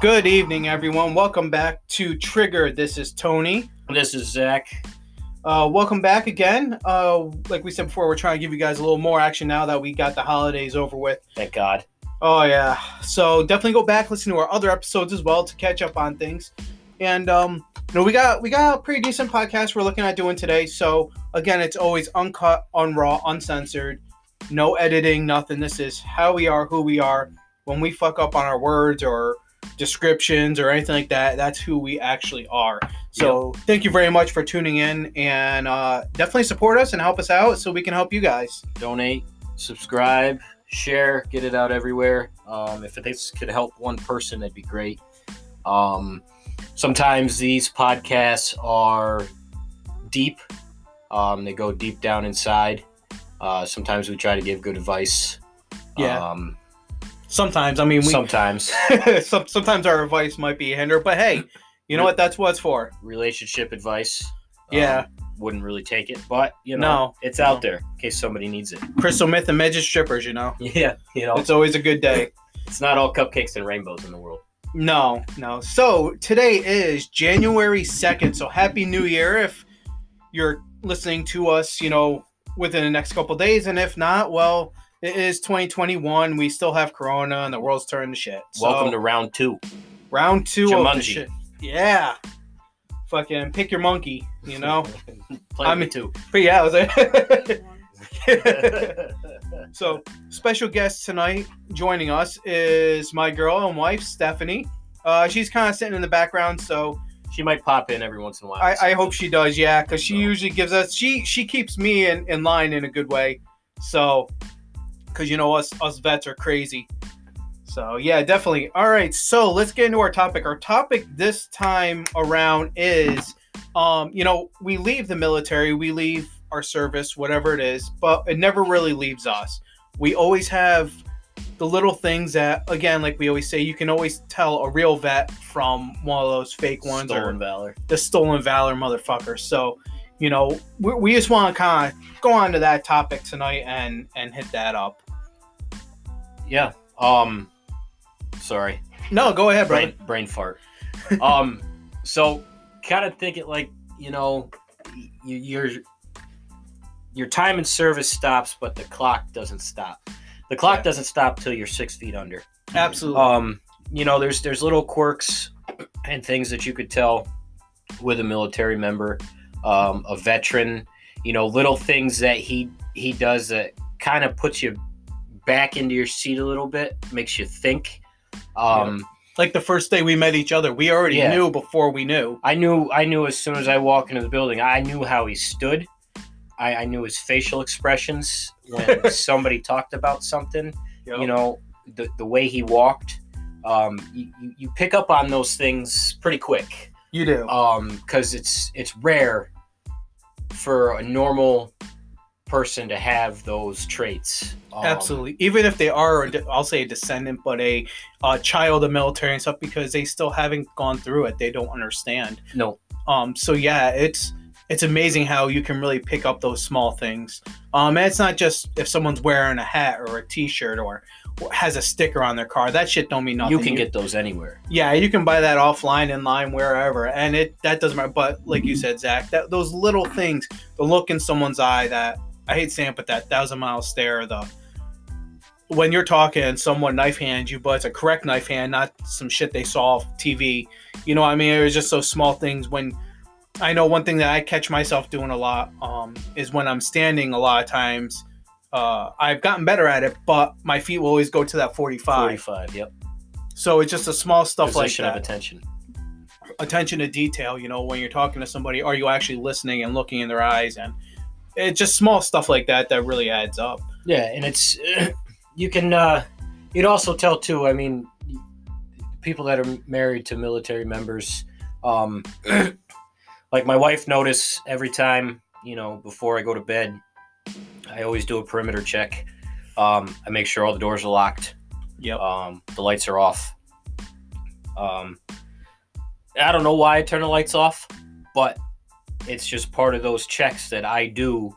Good evening, everyone. Welcome back to Triggered. This is Tony. This is Zac. Uh, welcome back again. Uh, like we said before, we're trying to give you guys a little more action now that we got the holidays over with. Thank God. Oh yeah. So definitely go back listen to our other episodes as well to catch up on things. And um, you know, we got we got a pretty decent podcast we're looking at doing today. So again, it's always uncut, unraw, uncensored, no editing, nothing. This is how we are, who we are. When we fuck up on our words or descriptions or anything like that, that's who we actually are. So thank you very much for tuning in and uh, definitely support us and help us out so we can help you guys. Donate, subscribe, share, get it out everywhere. Um, if this could help one person, that'd be great. Um, sometimes these podcasts are deep. Um, they go deep down inside. Uh, sometimes we try to give good advice. Yeah. Um, Sometimes, I mean, we sometimes some, sometimes our advice might be a hinder, but hey, you know what? That's what it's for. relationship advice. Yeah. um, wouldn't really take it, but you know, No, it's no. out there in case somebody needs it. Crystal Meth and midget strippers, you know. Yeah, you know, It's always a good day. it's not all cupcakes and rainbows in the world. No, no. So today is January 2nd. So happy new year if you're listening to us, you know, within the next couple days. And if not, well, it is 2021. We still have Corona and the world's turning to shit. So Welcome to round two. round two of the shit. Yeah. Fucking pick your monkey, you know? I me mean- too. but yeah, I was like. So, special guest tonight joining us is my girl and wife, Stephanie. Uh, she's kind of sitting in the background, so she might pop in every once in a while. I, I hope she does, yeah, because she usually gives us she she keeps me in, in line in a good way. So, because you know us us vets are crazy. So yeah, definitely. All right, so let's get into our topic. Our topic this time around is, um, you know, we leave the military, we leave our service, whatever it is, but it never really leaves us. We always have the little things that, again, like we always say, you can always tell a real vet from one of those fake ones or Stolen valor. the stolen valor motherfucker. So, you know, we, we just want to kind of go on to that topic tonight and and hit that up. Yeah. Um. Sorry. No, go ahead, brother. Brain brain fart. um. So kind of think it like you know, you, your your time in service stops, but the clock doesn't stop. The clock Yeah. doesn't stop till you're six feet under. Absolutely. um you know there's there's little quirks and things that you could tell with a military member um a veteran you know little things that he he does that kind of puts you back into your seat a little bit makes you think. Um like the first day we met each other, we already Yeah. knew before we knew. i knew i knew as soon as i walk into the building i knew how he stood. I, I knew his facial expressions when somebody talked about something you know the, the way he walked. Um, you- you pick up on those things pretty quick you do. Um, because it's it's rare for a normal person to have those traits Um, Absolutely. Even if they are, de- I'll say a descendant, but a, a child of military and stuff, because they still haven't gone through it, they don't understand. no Um, so yeah, it's it's amazing how you can really pick up those small things. Um, and it's not just if someone's wearing a hat or a T-shirt or has a sticker on their car. That shit don't mean nothing. you can get those anywhere yeah, you can buy that offline, in line, wherever, and it that doesn't matter. But like you said, Zac, that those little things, the look in someone's eye, that I hate saying, it, but that thousand mile stare, the when you're talking and someone knife hands you, but it's a correct knife hand, not some shit they saw off TV. You know, what I mean, it was just those small things. When I know one thing that I catch myself doing a lot um, is when I'm standing. A lot of times, uh, I've gotten better at it, but my feet will always go to that 45. 45 yep. So it's just a small stuff position like of that. attention. Attention to detail you know when you're talking to somebody are you actually listening and looking in their eyes? And it's just small stuff like that that really adds up. Yeah and it's you can uh you'd also tell too i mean people that are married to military members um like my wife notice every time you know before i go to bed i always do a perimeter check. Um i make sure all the doors are locked. Yep. Um the lights are off. Um i don't know why i turn the lights off but it's just part of those checks that i do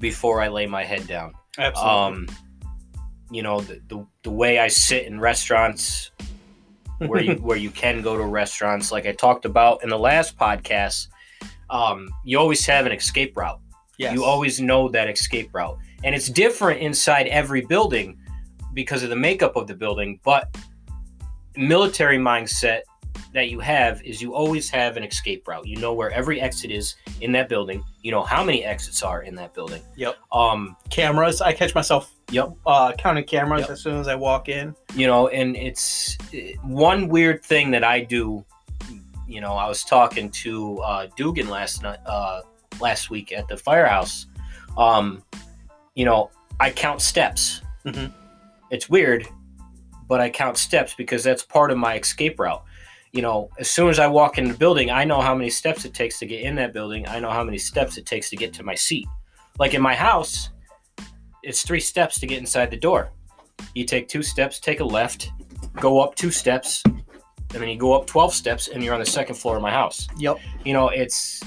before i lay my head down. Absolutely. Um you know the, the, the way i sit in restaurants where you where you can go to restaurants. Like I talked about in the last podcast, um, you always have an escape route. Yes. You always know that escape route, and it's different inside every building because of the makeup of the building. But military mindset that you have is you always have an escape route. You know where every exit is in that building. You know how many exits are in that building. Yep. Um, cameras. I catch myself Yep. uh, counting cameras Yep. as soon as I walk in. you know and it's eh, one weird thing that i do you know i was talking to uh dugan last night uh last week at the firehouse um you know i count steps Mhm. it's weird but i count steps because that's part of my escape route you know as soon as i walk in the building i know how many steps it takes to get in that building i know how many steps it takes to get to my seat like in my house it's three steps to get inside the door you take two steps, take a left, go up two steps, and then you go up 12 steps and you're on the second floor of my house. Yep. You know, it's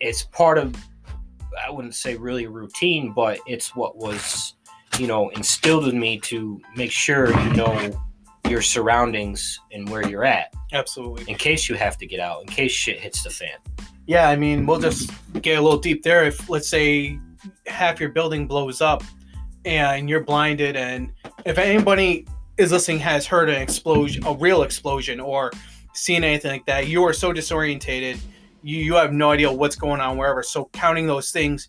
it's part of I wouldn't say really a routine, but it's what was, you know, instilled in me to make sure you know your surroundings and where you're at Absolutely. in case you have to get out, in case shit hits the fan. Yeah, I mean, we'll just get a little deep there. If let's say half your building blows up and you're blinded, and if anybody is listening has heard an explosion, a real explosion, or seen anything like that, you are so disorientated, you, you have no idea what's going on wherever. So counting those things,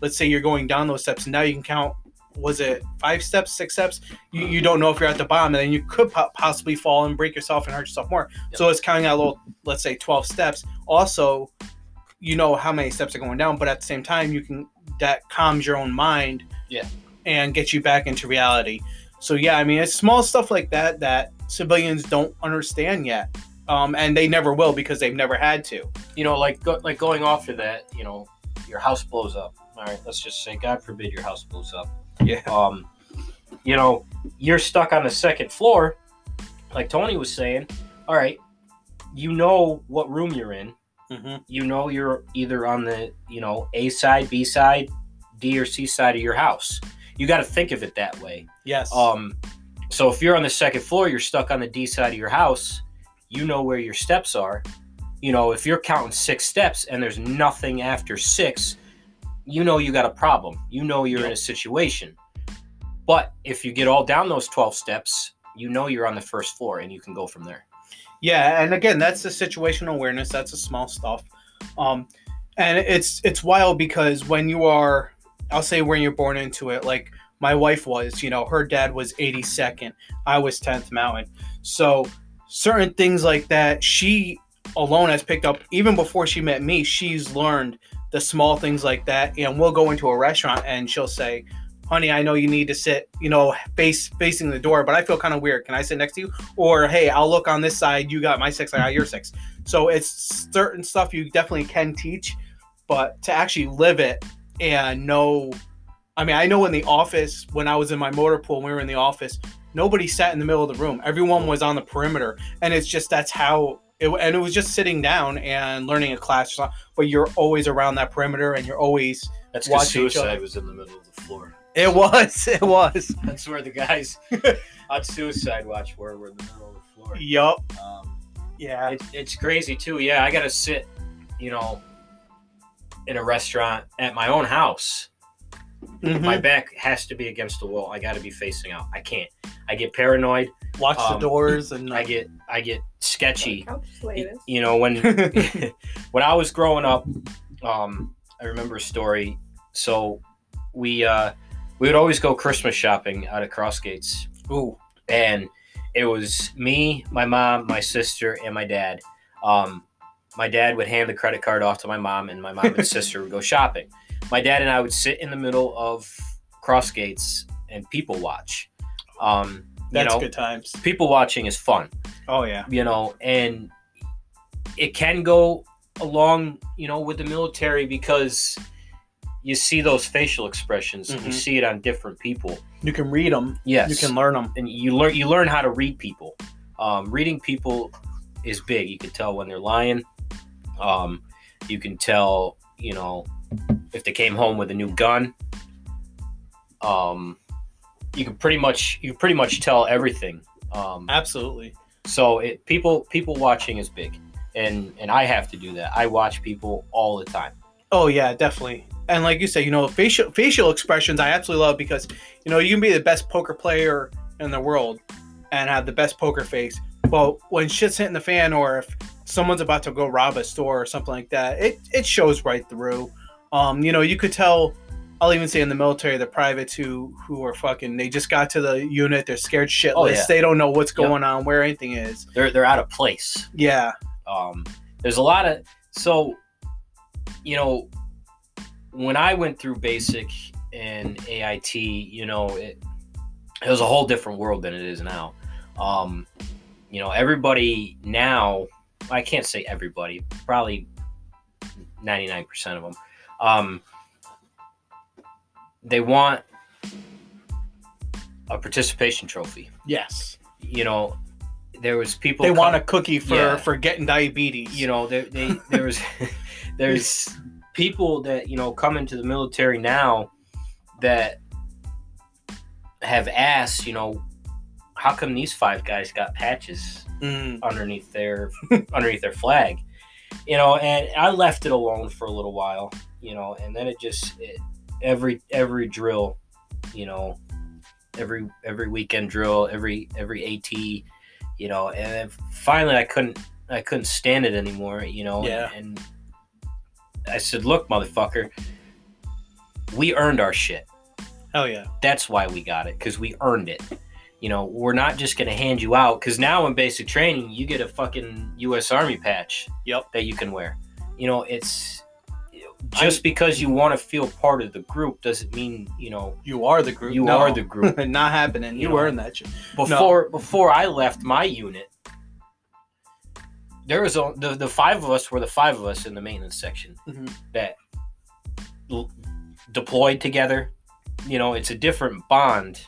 let's say you're going down those steps, and now you can count. Was it five steps, six steps? You, you don't know if you're at the bottom, and then you could po- possibly fall and break yourself and hurt yourself more. So it's counting out little, let's say, 12 steps. Also, you know how many steps are going down, but at the same time, you can that calms your own mind, Yeah. and gets you back into reality. So yeah, I mean, it's small stuff like that that civilians don't understand yet, um, and they never will because they've never had to. you know, like go, like going off of that, you know, your house blows up. All right, let's just say, God forbid, your house blows up. Yeah. Um, you know, you're stuck on the second floor, like Tony was saying. All right, you know what room you're in. Mm-hmm. You know you're either on the you know A side, B side, D or C side of your house. You got to think of it that way. Yes. Um, so if you're on the second floor, you're stuck on the D side of your house. You know where your steps are. You know, if you're counting six steps and there's nothing after six, you know you got a problem. You know you're in a situation. But if you get all down those 12 steps, you know you're on the first floor and you can go from there. Yeah, and again, that's the situational awareness. That's the small stuff, um, and it's it's wild because when you are, I'll say when you're born into it, like my wife was, you know, her dad was 82nd, I was 10th Mountain, so certain things like that, she alone has picked up even before she met me. She's learned the small things like that, and we'll go into a restaurant and she'll say. Honey, I know you need to sit, you know, face facing the door, but I feel kind of weird. Can I sit next to you? or hey i'll look on this side you got my six i got your six so it's certain stuff you definitely can teach but to actually live it and know i mean i know in the office when i was in my motor pool we were in the office nobody sat in the middle of the room everyone was on the perimeter and it's just that's how it, and it was just sitting down and learning a class but you're always around that perimeter and you're always That's because because each other. suicide was in the middle of the floor. it was it was That's where the guys on suicide watch were, were in the middle of the floor. yup Um, yeah it, it's crazy too. Yeah, I gotta sit, you know, in a restaurant at my own house. Mhm. My back has to be against the wall. I gotta be facing out. I can't. I get paranoid. watch the um, doors and I get I get sketchy. Couch. You know when when I was growing up, um, I remember a story. So we uh, we would always go Christmas shopping out of Crossgates, Ooh. and it was me, my mom, my sister, and my dad. Um, my dad would hand the credit card off to my mom, and my mom and sister would go shopping. My dad and I would sit in the middle of Crossgates and people watch. Um, you That's know, good times. people watching is fun Oh yeah. you know, and it can go along, you know, with the military because you see those facial expressions. You Mhm. see it on different people. You can read them. Yes, You can learn them. and you learn you learn how to read people. Um, reading people is big. You can tell when they're lying. Um, you can tell, you know, if they came home with a new gun. Um, you can pretty much you can pretty much tell everything. Um, Absolutely. So it people people watching is big, and and I have to do that. I watch people all the time. Oh yeah, definitely. And like you said, you know, facial facial expressions I absolutely love because you know you can be the best poker player in the world and have the best poker face, but when shit's hitting the fan or if someone's about to go rob a store or something like that, it it shows right through. Um, you know, you could tell. I'll even say in the military, the privates who who are fucking, they just got to the unit, they're scared shitless. Oh, yeah. They don't know what's Yep. going on, where anything is. They're they're out of place. Yeah, um, there's a lot of so you know when i went through basic and ait you know it, it was a whole different world than it is now um, you know everybody now i can't say everybody probably 99% of them um, they want a participation trophy yes. you know there was people They come- want a cookie for Yeah. for getting diabetes. you know there they there was there's people that you know come into the military now that have asked you know how come these five guys got patches Mm, underneath their underneath their flag you know and i left it alone for a little while you know and then it just it, every every drill you know every every weekend drill every every at you know and then finally i couldn't i couldn't stand it anymore you know Yeah. and, i said look motherfucker we earned our shit hell yeah. that's why we got it because we earned it. You know, we're not just going to hand you out because now in basic training, you get a fucking U.S. Army patch. Yep. That you can wear. You know, it's just because you want to feel part of the group doesn't mean you know You are the group. you No. are the group. Not happening. You You, know. earned that shit. Before before I left my unit, there was a, the the five of us were the five of us in the maintenance section Mhm. that l- deployed together. You know, it's a different bond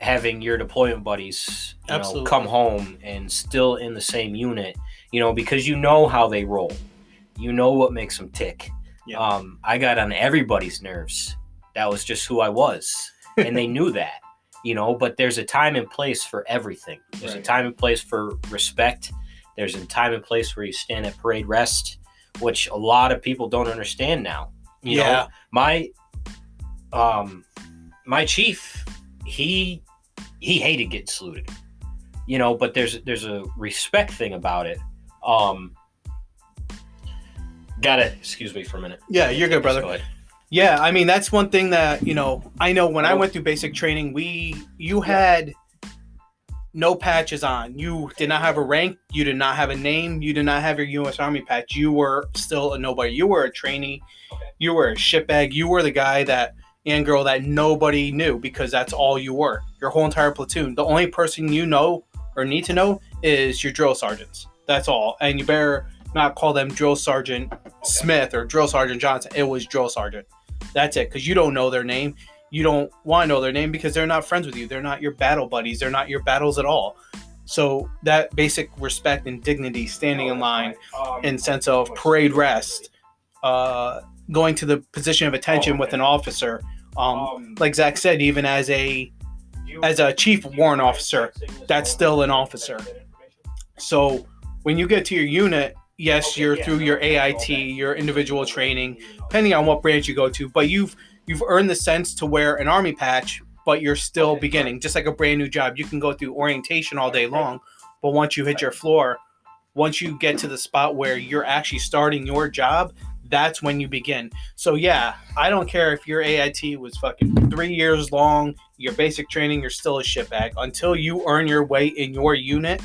having your deployment buddies you know, Absolutely. come home and still in the same unit. You know, because you know how they roll, you know what makes them tick. Yeah. Um, I got on everybody's nerves. That was just who I was, and they knew that you know but there's a time and place for everything. There's a time and place for respect. There's a time and place where you stand at parade rest which a lot of people don't understand now. You Yeah. know my um my chief he he hated getting saluted. You know but there's there's a respect thing about it. Um gotta excuse me for a minute Yeah, you're good, brother. Go ahead. Yeah, I mean that's one thing that you know. I know when I went through basic training, we you had no patches on. You did not have a rank. You did not have a name. You did not have your U.S. Army patch. You were still a nobody. You were a trainee. Okay. You were a shitbag. You were the guy that and girl that nobody knew because that's all you were. Your whole entire platoon. The only person you know or need to know is your drill sergeants. That's all. And you better not call them drill sergeant Smith or drill sergeant Johnson. It was drill sergeant. That's it. Because you don't know their name. You don't want to know their name because they're not friends with you. They're not your battle buddies. They're not your battles at all. So that basic respect and dignity, standing in line, in sense of parade rest, uh, going to the position of attention with an officer. Um, like Zac said, even as a as a chief warrant officer, that's still an officer. So when you get to your unit, yes, you're through your AIT, your individual training, depending on what branch you go to, but you've you've earned the sense to wear an army patch, but you're still beginning, just like a brand new job. You can go through orientation all day long, but once you hit your floor, once you get to the spot where you're actually starting your job, that's when you begin. So yeah, I don't care if your AIT was fucking three years long, your basic training, you're still a shitbag. Until you earn your way in your unit,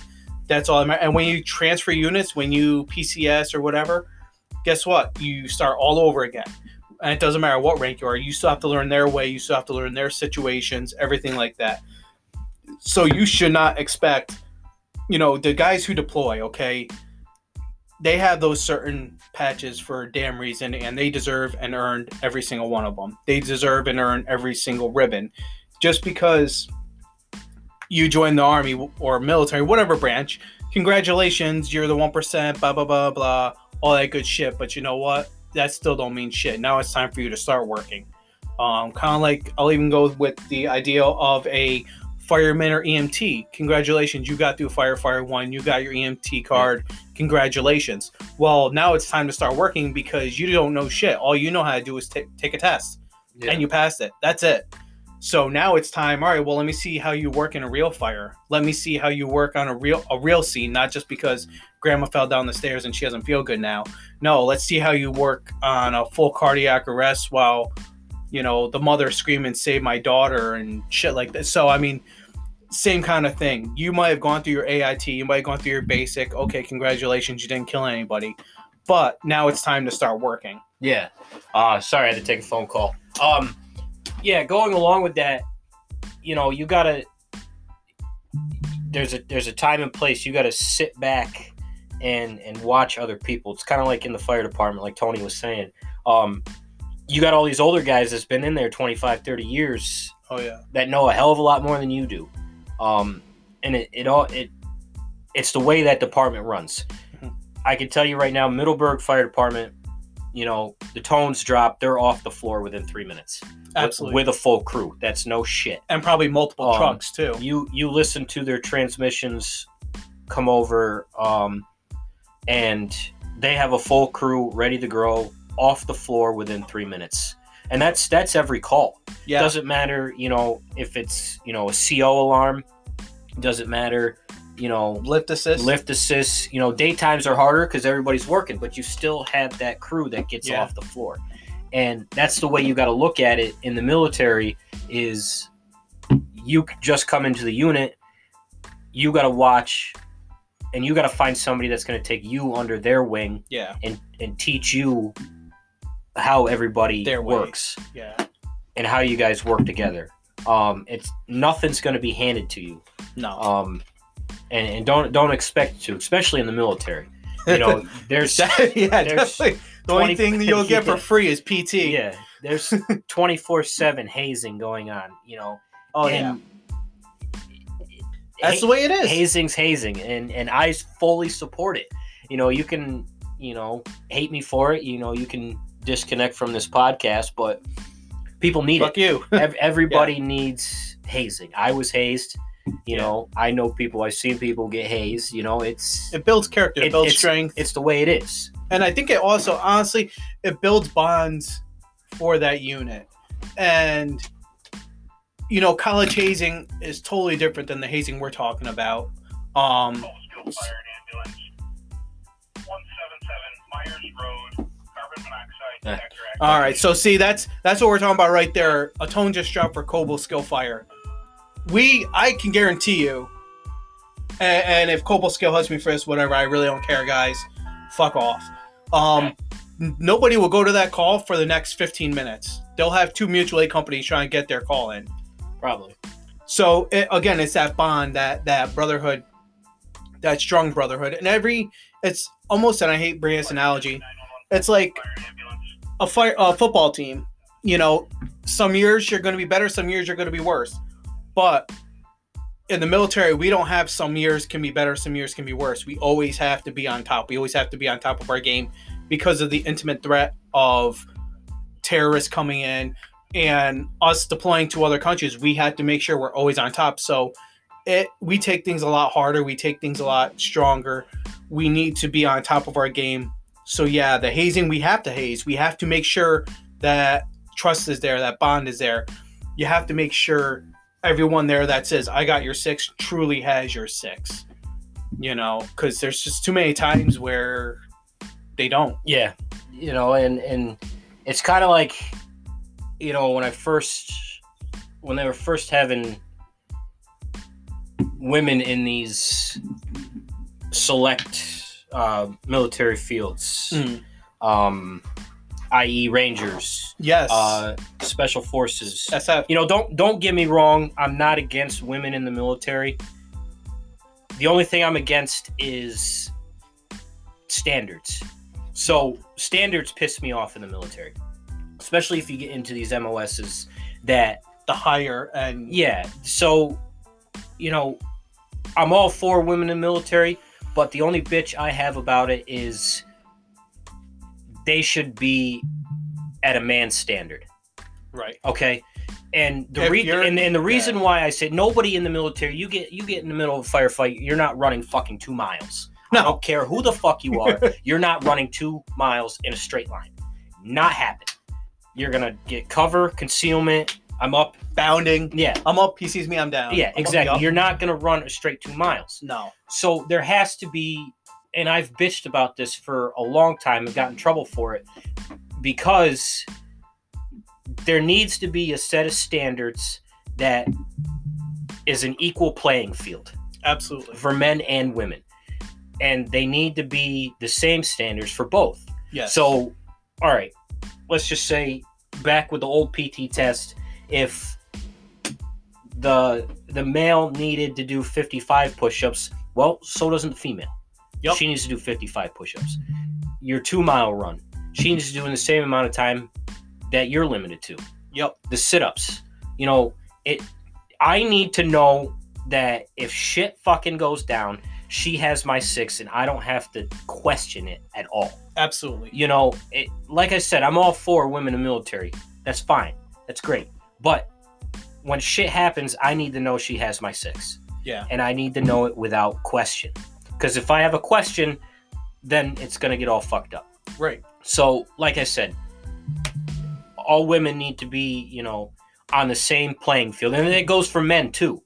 that's all. And when you transfer units, when you PCS or whatever, guess what? You start all over again. And it doesn't matter what rank you are, you still have to learn their way, you still have to learn their situations, everything like that. So you should not expect, you know, the guys who deploy, okay, they have those certain patches for a damn reason and they deserve and earned every single one of them. They deserve and earn every single ribbon. Just because you join the army or military, whatever branch, congratulations, you're the 1%, blah, blah, blah, blah, all that good shit. But you know what? That still don't mean shit. Now it's time for you to start working. Um, kind of like I'll even go with the idea of a fireman or EMT. Congratulations, you got through firefighter one. You got your EMT card. Congratulations. Well, now it's time to start working because you don't know shit. All you know how to do is ta- take a test Yeah. and you passed it. That's it. So now it's time. All right. Well, let me see how you work in a real fire. Let me see how you work on a real a real scene, not just because grandma fell down the stairs and she doesn't feel good now. No, let's see how you work on a full cardiac arrest while you know the mother screaming save my daughter and shit like that. So I mean, same kind of thing. You might have gone through your AIT, you might have gone through your basic. Okay, congratulations, you didn't kill anybody. But now it's time to start working. Yeah. Uh sorry, I had to take a phone call. Um yeah, going along with that, you know, you gotta there's a there's a time and place you gotta sit back and and watch other people. It's kind of like in the fire department, like Tony was saying. Um you got all these older guys that's been in there 25, 30 years Oh yeah. that know a hell of a lot more than you do. Um, and it, it all it it's the way that department runs. Mhm. I can tell you right now, Middleburgh Fire Department, you know, the tones drop, they're off the floor within three minutes. with- Absolutely. With, a full crew. That's no shit. and probably multiple Um, trucks too. You you listen to their transmissions come over, um, and they have a full crew ready to go off the floor within three minutes. And that's that's every call. Yeah. Doesn't matter, you know, if it's, you know, a CO alarm. Doesn't matter, you know, lift assist. lift assists. You know, daytimes are harder because everybody's working, but you still have that crew that gets Yeah. off the floor. And that's the way you got to look at it in the military is you just come into the unit, you got to watch and you got to find somebody that's going to take you under their wing Yeah. and and teach you how everybody Their way. works Yeah. and how you guys work together. Um, it's nothing's going to be handed to you, No. um, and, and don't don't expect to, especially in the military. You know, there's yeah, there's definitely. The only thing that you'll get for free is PT. yeah, there's twenty four seven hazing going on. You know, Oh yeah. That's the way it is. hazing's hazing, and and I fully support it. You know, you can you know hate me for it. You know, you can disconnect from this podcast, but people need it. Fuck you. Ev- everybody needs hazing. I was hazed. You Yeah. know, I know people. I've seen people get hazed. You know, it's It builds character. It, It- builds it's- strength. it's the way it is. and I think it also, honestly, it builds bonds for that unit. And you know, college hazing is totally different than the hazing we're talking about. Um, fire and ambulance. 177 Myers Road, carbon monoxide detector all right, so see, that's that's what we're talking about right there. A tone just dropped for Cobleskill Fire. We, I can guarantee you, and, and if Cobleskill has me for this, whatever, I really don't care, guys. Fuck off. Um, n- nobody will go to that call for the next 15 minutes. They'll have two mutual aid companies trying to get their call in. Probably. So it, again, it's that bond, that that brotherhood, that strong brotherhood, and every it's almost, and I hate this analogy, it's like fire and ambulance. a fire a football team. You know, some years you're going to be better, some years you're going to be worse. But in the military, we don't have some years can be better, some years can be worse. We always have to be on top. We always have to be on top of our game because of the intimate threat of terrorists coming in and us deploying to other countries. We had to make sure we're always on top. So it we take things a lot harder. We take things a lot stronger. We need to be on top of our game so yeah, the hazing we have to haze. We have to make sure that trust is there, that bond is there. You have to make sure everyone there that says I got your six truly has your six. You know, because there's just too many times where they don't. Yeah. You know, and and it's kind of like, you know, when I first when they were first having women in these select uh, military fields, Mm. um, i.e., Rangers, Yes. uh, Special Forces. SF. You know, don't don't get me wrong. I'm not against women in the military. The only thing I'm against is standards. So standards piss me off in the military, especially if you get into these MOSs that The higher and yeah. So, you know, I'm all for women in the military, but the only bitch I have about it is they should be at a man's standard. right. Okay. And the re- and, and the yeah. reason why I say nobody in the military, you get you get in the middle of a firefight, you're not running fucking two miles. I don't care who the fuck you are, you're not running two miles in a straight line. Not happen. You're gonna get cover, concealment. I'm up. Bounding. Yeah, I'm up. He sees me. I'm down. yeah, I'm up, exactly. yup. You're not gonna run a straight two miles. No. So there has to be, and I've bitched about this for a long time and got in trouble for it because there needs to be a set of standards that is an equal playing field Absolutely. for men and women. And they need to be the same standards for both. Yes. So, all right, let's just say back with the old PT test, if the the male needed to do 55 push-ups, well, so doesn't the female. Yep. She needs to do 55 push-ups. Your two mile run, she needs to do in the same amount of time that you're limited to. Yep. The sit-ups, you know, it. I need to know that if shit fucking goes down, she has my six, and I don't have to question it at all Absolutely. you know, it, like I said, I'm all for women in the military. That's fine. That's great. But when shit happens, I need to know she has my six. Yeah. And I need to know it without question. Because if I have a question, then it's going to get all fucked up. Right. So, like I said, all women need to be, you know, on the same playing field. And it goes for men too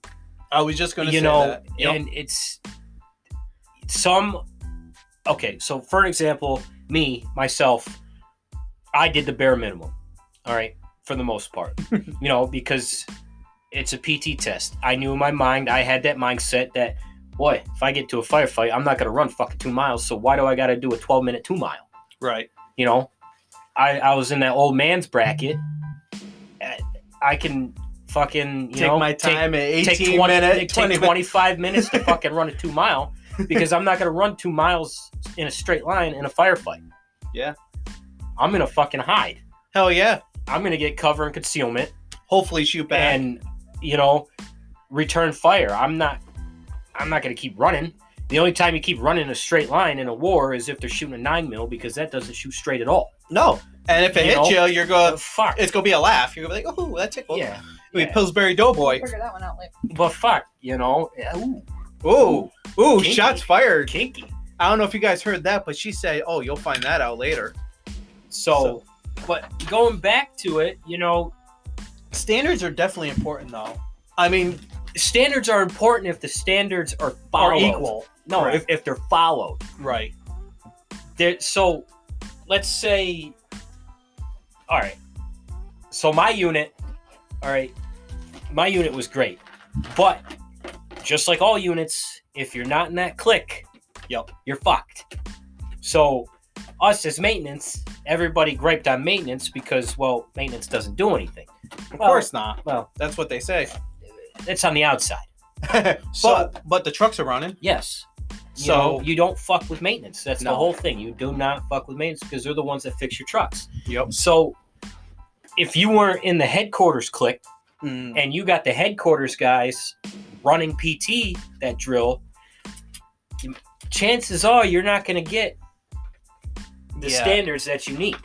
I was just gonna you say know. Yep. and it's some. Okay, so for an example, me myself, I did the bare minimum. All right, for the most part, you know, because it's a PT test. I knew in my mind, I had that mindset that, boy, if I get to a firefight, I'm not gonna run fucking two miles. So why do I got to do a 12 minute two mile? right. You know, I I was in that old man's bracket. I can fucking you Take know my take- time at 18 take 20, minutes. take 20 minutes. 25 minutes to fucking run a two mile because I'm not going to run two miles in a straight line in a firefight. Yeah. I'm to fucking hide. Hell yeah. I'm going to get cover and concealment Hopefully shoot back. and, you know, return fire. I'm not, I'm not going to keep running. The only time you keep running a straight line in a war is if they're shooting a nine mil because that doesn't shoot straight at all. no. And if it You hits know? you, you're going. But fuck. It's gonna be a laugh. You're gonna be like, oh, that tickled. yeah. We yeah. Pillsbury Doughboy. Figure that one out later. But fuck, you know, yeah, ooh, Ooh, ooh, shots fired. kinky. I don't know if you guys heard that, but she said, "Oh, you'll find that out later." So, but going back to it, you know, Standards are definitely important, though. I mean, standards are important if the standards are followed. are equal. No, Correct. if, if they're followed. Right. There, so let's say, all right. So my unit, all right, my unit was great, but just like all units, if you're not in that click, Yep. you're fucked. So us as maintenance, everybody griped on maintenance because well, maintenance doesn't do anything. Of Well, course not. Well, That's what they say. It's on the outside. but So- but the trucks are running. Yes. You So know, you don't fuck with maintenance. That's No. the whole thing. You do not fuck with maintenance because they're the ones that fix your trucks. yep. So if you weren't in the headquarters click Mm, and you got the headquarters guys running PT that drill, chances are you're not going to get the Yeah. standards that you need.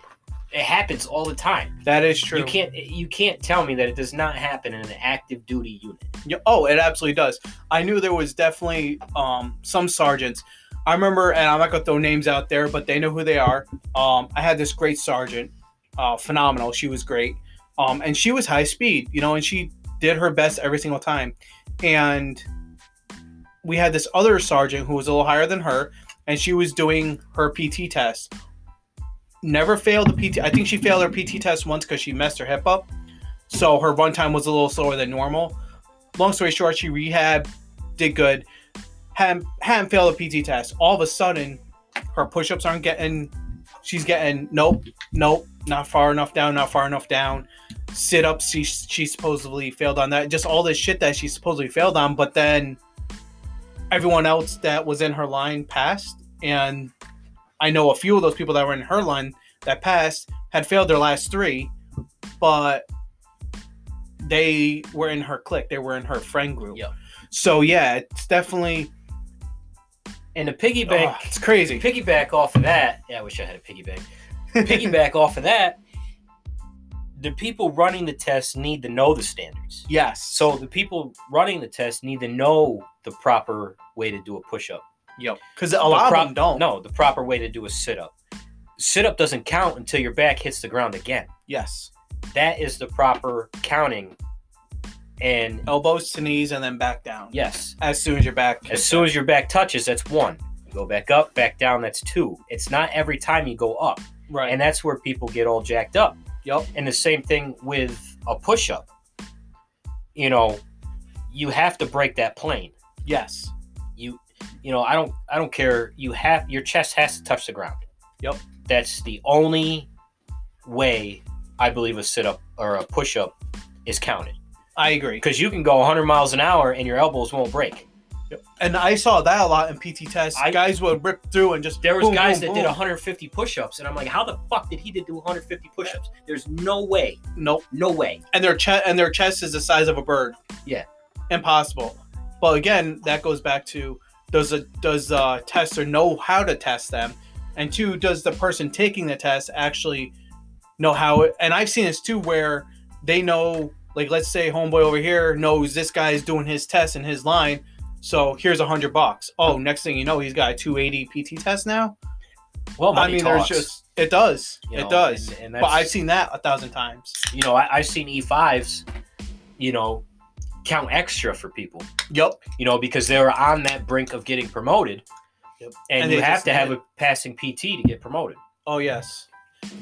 It happens all the time. that is true. You can't you can't tell me that it does not happen in an active duty unit. Yeah, oh, it absolutely does. I knew there was definitely um, some sergeants. I remember, and I'm not gonna throw names out there, but they know who they are. Um, I had this great sergeant, uh, phenomenal. She was great, um, and she was high speed, you know, and she did her best every single time. And we had this other sergeant who was a little higher than her, and she was doing her PT test. Never failed the PT. I think she failed her PT test once because she messed her hip up, so her run time was a little slower than normal long story short, she rehab, did good, hadn't, hadn't failed the PT test. All of a sudden, her push-ups aren't getting. She's getting nope, nope, not far enough down, not far enough down. Sit-ups, she she supposedly failed on that. Just all this shit that she supposedly failed on, but then everyone else that was in her line passed, and I know a few of those people that were in her line that passed had failed their last three, but they were in her clique. They were in her friend group. Yep. So yeah, it's definitely And the piggyback oh, it's crazy. piggyback off of that. Yeah, I wish I had a piggyback. Piggyback off of that. the people running the test need to know the standards. Yes. So the people running the test need to know the proper way to do a push-up. Yep. Because a lot of them don't. No, the proper way to do a sit-up. Sit-up doesn't count until your back hits the ground again. Yes. That is the proper counting. And Elbows to knees and then back down. yes, As soon as your back. as soon as your back touches, that's one. You go back up, back down, that's two. It's not every time you go up. Right. And that's where people get all jacked up. yep. And the same thing with a push up. You know, you have to break that plane. Yes. You know, I don't I don't care. You have your chest has to touch the ground. Yep. That's the only way I believe a sit up or a push up is counted. I agree. Because you can go 100 miles an hour and your elbows won't break. Yep. And I saw that a lot in PT tests. I- guys would rip through and just There was boom, guys boom, that did 150 push-ups, and I'm like, how the fuck did he do 150 push-ups? There's no way, Nope. no way. And their chest and their chest is the size of a bird. Yeah. Impossible. But again, that goes back to does a does a tester know how to test them, and two, does the person taking the test actually know how? It, and I've seen this too, where they know, like, let's say homeboy over here knows this guy is doing his test in his line, so here's a hundred bucks. Oh, next thing you know, he's got a 280 PT test now. Well, I mean, talks, there's just it does, you it know, does. and- and but I've seen that a thousand times. you know, I, I've seen E5s, you know, count extra for people, Yep. you know, because they were on that brink of getting promoted, Yep. and, And you have to have did. a passing PT to get promoted. Oh yes.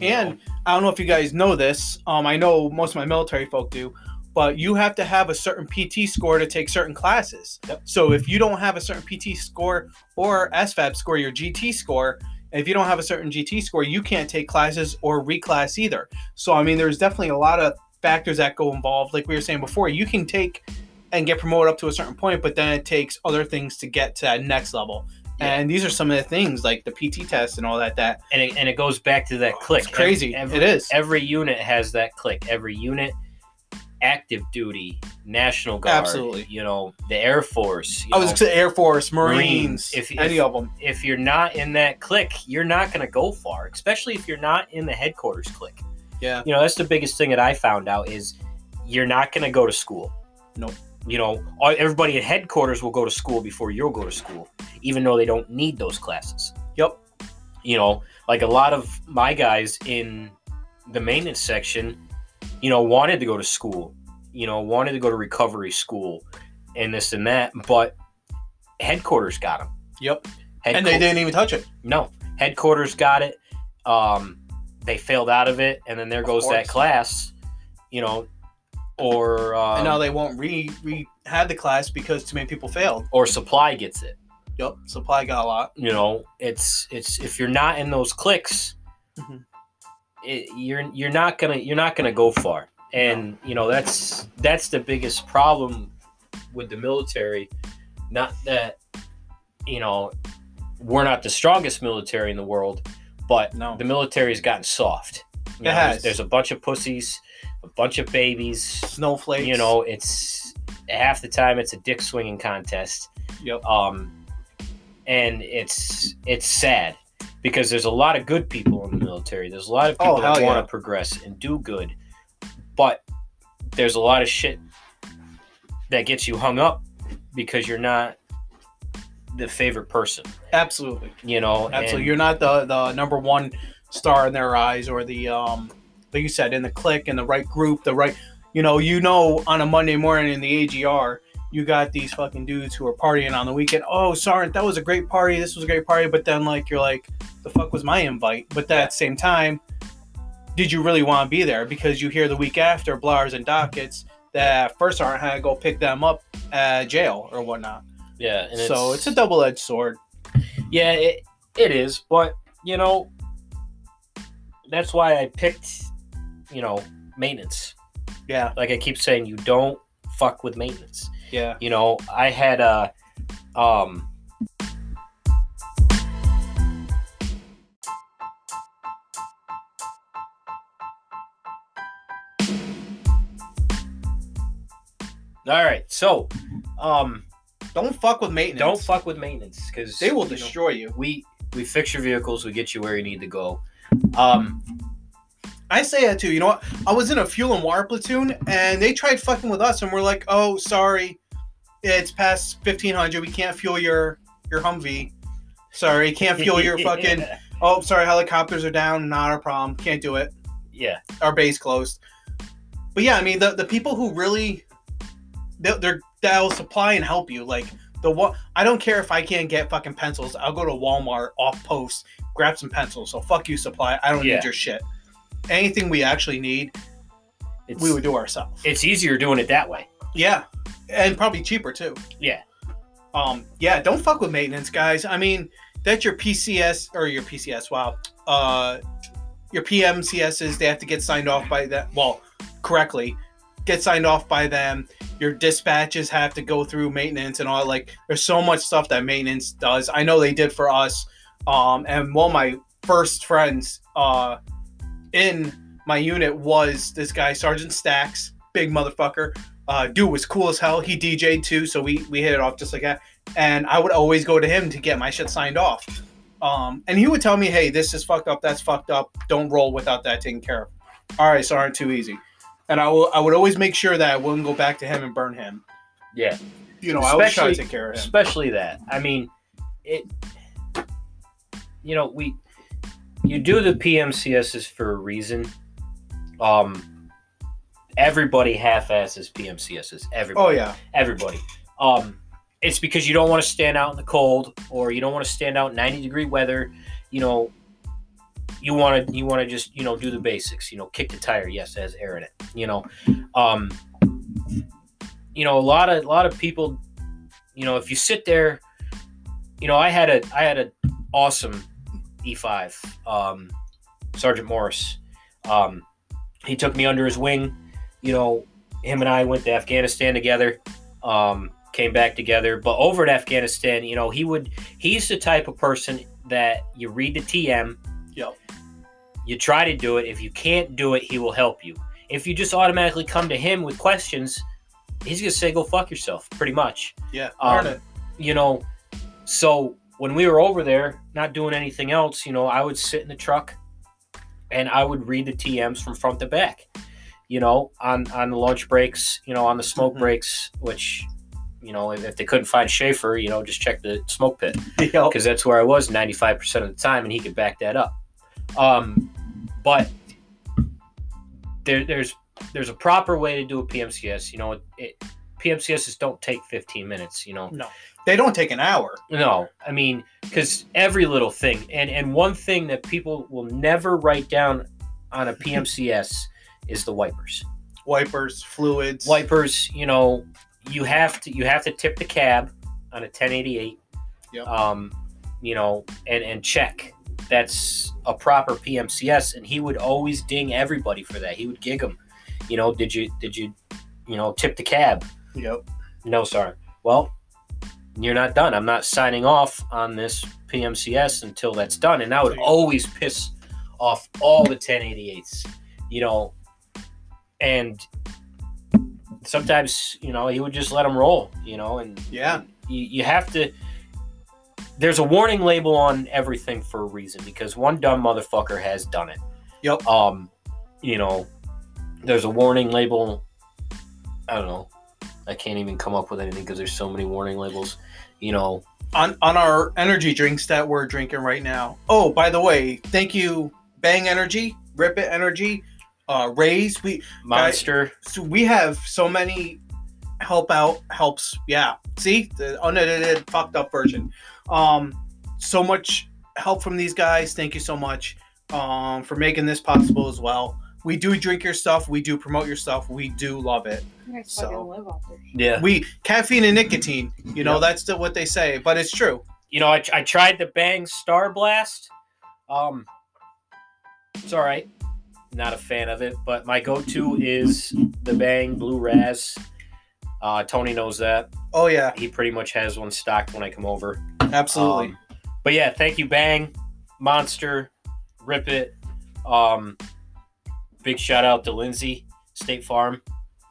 And. I don't know if you guys know this. Um, I know most of my military folk do, but you have to have a certain PT score to take certain classes. Yep. So if you don't have a certain PT score or ASVAB score, your GT score, if you don't have a certain GT score, you can't take classes or reclass either. So I mean, there's definitely a lot of factors that go involved. Like we were saying before, you can take and get promoted up to a certain point, but then it takes other things to get to that next level. Yeah. And these are some of the things like the PT test and all that. That and it, and it goes back to that oh, click. It's crazy. Every, It is. Every unit has that click. Every unit, active duty, National Guard, Absolutely. You know, the Air Force. You I was know, gonna Air Force, Marines, Marines, if- any if- of them. if you're not in that click, you're not going to go far. Especially if you're not in the headquarters click. Yeah. You know, that's the biggest thing that I found out is you're not going to go to school. Nope. You know, all- everybody at headquarters will go to school before you'll go to school, even though they don't need those classes. Yep. You know, like a lot of my guys in the maintenance section, you know, wanted to go to school, you know, wanted to go to recovery school and this and that, but headquarters got them. Yep. And they didn't even touch it. no, headquarters got it. Um, they failed out of it, and then there Of goes that class. You know, or um, and now they won't re re have the class because too many people failed. or supply gets it. Yep. Supply got a lot. You know, it's it's if you're not in those clicks, Mhm. it, you're you're not gonna you're not gonna go far. And you know that's that's the biggest problem with the military. Not that you know we're not the strongest military in the world, but No. the military has gotten soft. You It know, has. There's, there's a bunch of pussies, a bunch of babies. Snowflakes. You know, it's half the time it's a dick swinging contest. Yep. Um, and it's it's sad because there's a lot of good people in the military. There's a lot of people Oh, that want yeah. to progress and do good, but there's a lot of shit that gets you hung up because you're not the favorite person. Absolutely. You know, Absolutely. You're not the the number one star in their eyes or the um like you said in the click in the right group, the right you know, you know on a Monday morning in the AGR, you got these fucking dudes who are partying on the weekend. Oh, Sergeant, that was a great party. This was a great party. But then like you're like, the fuck was my invite? But then at the same time, did you really want to be there? Because you hear the week after blars and dockets that first aren't had to go pick them up at jail or whatnot. Yeah, and so it's a double edged sword. Yeah, it, it is, but you know, that's why I picked, you know, maintenance. Yeah, Like I keep saying, you don't fuck with maintenance. yeah. You know, I had a, um, all right, so, um, Don't fuck with maintenance. don't fuck with maintenance because They will destroy you. we we fix your vehicles we get you where you need to go um I say that too. You know what? I was in a fuel and water platoon, and they tried fucking with us, and we're like, "Oh, sorry, it's past fifteen hundred. We can't fuel your your Humvee. Sorry, can't fuel your fucking. Oh, sorry, helicopters are down. Not our problem. Can't do it. yeah. Our base closed. But yeah, I mean, the the people who really they- they're that'll supply and help you, like the one. I don't care if I can't get fucking pencils. I'll go to Walmart off post, grab some pencils. So fuck you, supply. I don't Yeah. need your shit. Anything we actually need, It's, we would do ourselves. it's easier doing it that way. Yeah, and probably cheaper too. Yeah. Um. Yeah. Don't fuck with maintenance, guys. I mean, that's your PCS or your PCS. Wow. Uh, your PMCSs. They have to get signed off by that. Well, correctly, get signed off by them. Your dispatches have to go through maintenance and all. Like, there's so much stuff that maintenance does. I know they did for us. Um, and one of my first friends, uh, in my unit was this guy, Sergeant Stacks, big motherfucker. Uh, dude was cool as hell. He DJ'd too, so we we hit it off just like that. And I would always go to him to get my shit signed off. Um, and he would tell me, "Hey, this is fucked up. That's fucked up. Don't roll without that taken care of." All right, so aren't too easy. And I will. I would always make sure that I wouldn't go back to him and burn him. Yeah. You know, I always try to Especially- take care of him. especially that i mean it you know we you do the pmcss for a reason um everybody half-asses pmcss everybody Oh yeah, everybody um it's because you don't want to stand out in the cold or you don't want to stand out in 90 degree weather you know you want to you want to just you know do the basics you know kick the tire yes as aaron it you know. Um you know a lot of a lot of people you know if you sit there you know i had a i had an awesome e5 um sergeant morris. Um he took me under his wing you know him and i went to afghanistan together um came back together. But over at afghanistan you know he would he's the type of person that you read the tm Yep. you try to do it if you can't do it he will help you if you just automatically come to him with questions he's gonna say go fuck yourself pretty much yeah. Um, it. you know so when we were over there not doing anything else you know i would sit in the truck and i would read the tms from front to back you know on on the lunch breaks you know on the smoke Mhm. breaks which you know if, they couldn't find schaefer you know just check the smoke pit Yep. because that's where i was 95% of the time and he could back that up um but there, there's there's a proper way to do a pmcs you know it, it pmcss don't take 15 minutes you know no, They don't take an hour. no, I mean, because every little thing, and and one thing that people will never write down on a PMCS is the wipers. Wipers, fluids. Wipers, you know, you have to you have to tip the cab on a 1088. Yep. Um, you know, and and check that's a proper PMCS, and he would always ding everybody for that. He would gig them. You know, did you did you, you know, tip the cab? Yep. No, sorry. Well, you're not done. I'm not signing off on this PMCS until that's done. And that would always piss off all the 1088s, you know. And sometimes, you know, he would just let them roll, you know, and Yeah. you, you have to. There's a warning label on everything for a reason because one dumb motherfucker has done it. Yep. Um, you know, there's a warning label. I don't know. I can't even come up with anything because there's so many warning labels. You know, on on our energy drinks that we're drinking right now. Oh, by the way, thank you, Bang Energy, Rip It Energy, uh, Raise. We Monster. so we have so many help out helps. Yeah, see the unedited fucked up version. Um, so much help from these guys. Thank you so much um, for making this possible as well. We do drink your stuff. We do promote your stuff. We do love it. You guys So- fucking live off their shit. Yeah. We caffeine and nicotine. You know Yep. that's still what they say, but it's true. You know, I, I tried the Bang Star Blast. Um, it's all right. Not a fan of it, but my go-to is the Bang Blue Raz. Uh, Tony knows that. Oh yeah, He pretty much has one stocked when I come over. absolutely. Um, but yeah, thank you, Bang, Monster, Rip It. Um, big shout out to Lindsey, State Farm.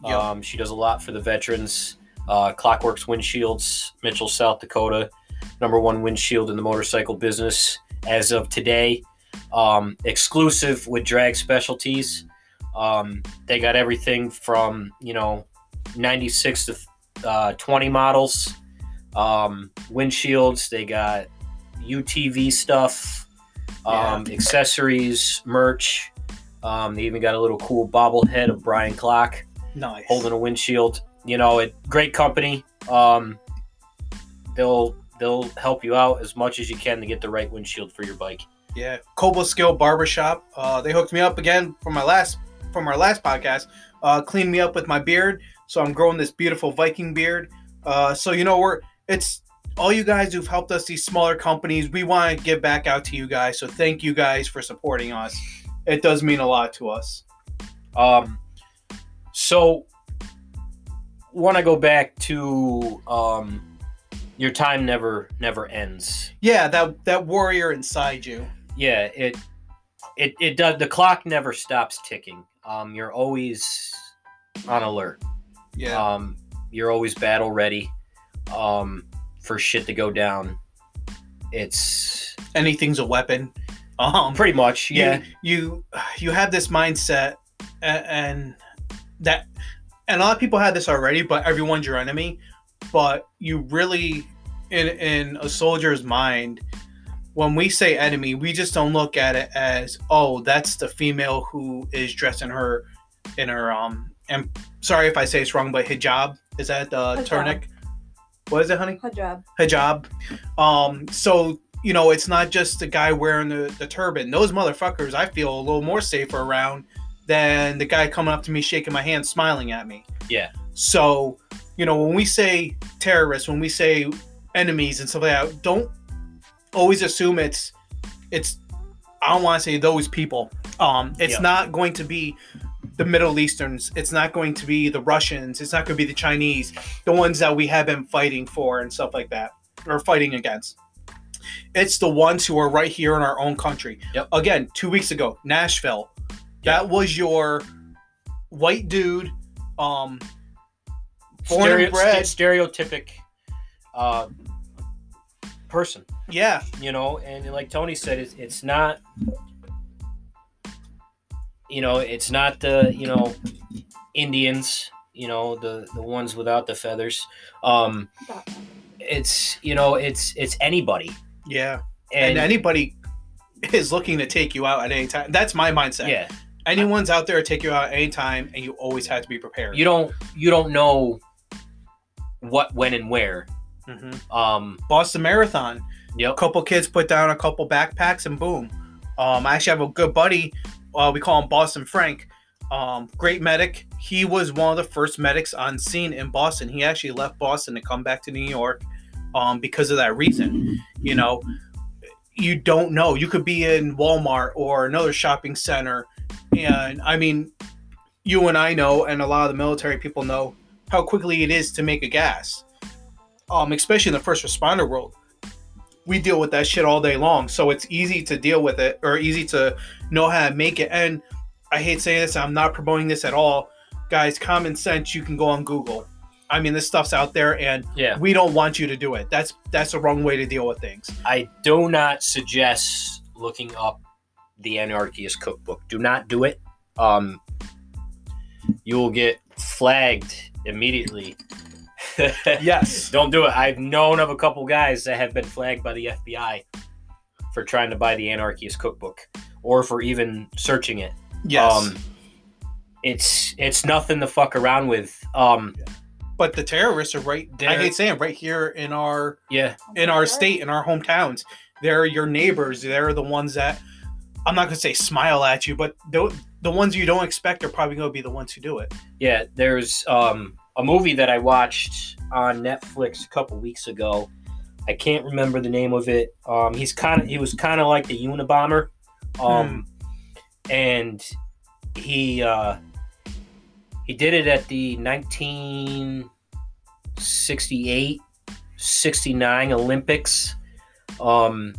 Yep. Um, she does a lot for the veterans. Uh, Klock Werks Windshields, Mitchell, South Dakota, number one windshield in the motorcycle business as of today. Um, exclusive with Drag Specialties. Um, they got everything from you know 96 to uh, 20 models, um, windshields. They got UTV stuff, um, accessories, merch. Um, they even got a little cool bobblehead of Brian Klock Nice. holding a windshield. You know, it great company. Um, they'll they'll help you out as much as you can to get the right windshield for your bike. Yeah, Cobleskill Barbershop. Uh, they hooked me up again from my last from our last podcast. Uh, cleaned me up with my beard, so I'm growing this beautiful Viking beard. Uh, so you know we're it's all you guys who've helped us. These smaller companies, we want to give back out to you guys. So thank you guys for supporting us. It does mean a lot to us. Um, so want to go back to um, your time never never ends. Yeah, that that warrior inside you. Yeah, it it it does. The clock never stops ticking. Um, you're always on alert. Yeah, Um, you're always battle ready um, for shit to go down. It's anything's a weapon. Um, pretty much, yeah. you you have this mindset and, and that and a lot of people had this already but everyone's your enemy but you really in in a soldier's mind when we say enemy we just don't look at it as oh that's the female who is dressed in her in her um and sorry if i say it's wrong but hijab is that uh Hijab. turnic what is it honey Hijab. hijab. Um, so you know, it's not just the guy wearing the, the turban. Those motherfuckers, I feel a little more safer around than the guy coming up to me, shaking my hand, smiling at me. Yeah. So, you know, when we say terrorists, when we say enemies and stuff like that, don't always assume it's it's. I don't want to say those people. Um, it's Yeah. not going to be the Middle Easterns. It's not going to be the Russians. It's not going to be the Chinese, the ones that we have been fighting for and stuff like that, or fighting against. It's the ones who are right here in our own country. Yep. Again, two weeks ago, Nashville. Yeah. That was your white dude, um, born Stereo- and bred. st- stereotypic uh, person, Yeah, you know. And like Tony said, it's, it's not, you know, it's not the you know Indians, you know, the the ones without the feathers. Um, it's you know, it's it's anybody, yeah. And, and, anybody is looking to take you out at any time. That's my mindset. yeah, Anyone's out there to take you out at any time, and you always have to be prepared. you don't you don't know what, when, and where. Mhm. Um, Boston Marathon. a yep. couple kids put down a couple backpacks and boom. Um, I actually have a good buddy. Uh, we call him Boston Frank. Um, great medic. He was one of the first medics on scene in Boston. He actually left Boston to come back to New York um, because of that reason. You know, you don't know. You could be in Walmart or another shopping center. And I mean, you and I know, and a lot of the military people know how quickly it is to make a gas, um, especially in the first responder world we deal with that shit all day long. So it's easy to deal with it or easy to know how to make it. And I hate saying this, I'm not promoting this at all. Guys, common sense, you can go on Google. I mean, this stuff's out there and Yeah. we don't want you to do it. That's that's the wrong way to deal with things. I do not suggest looking up the Anarchist Cookbook. Do not do it. Um, you will get flagged immediately. Yes. Don't do it. I've known of a couple guys that have been flagged by the FBI for trying to buy the Anarchist Cookbook or for even searching it. Yes. Um, it's it's nothing to fuck around with. Um, but the terrorists are right there. I hate saying right here in our yeah, in our state, in our hometowns. They're your neighbors. They're the ones that I'm not gonna say smile at you, but the the ones you don't expect are probably gonna be the ones who do it. Yeah, there's um, a movie that I watched on Netflix a couple weeks ago. I can't remember the name of it. Um, he's kind of he was kind of like the Unabomber, um, and he uh, he did it at the 1968 69 Olympics. Um,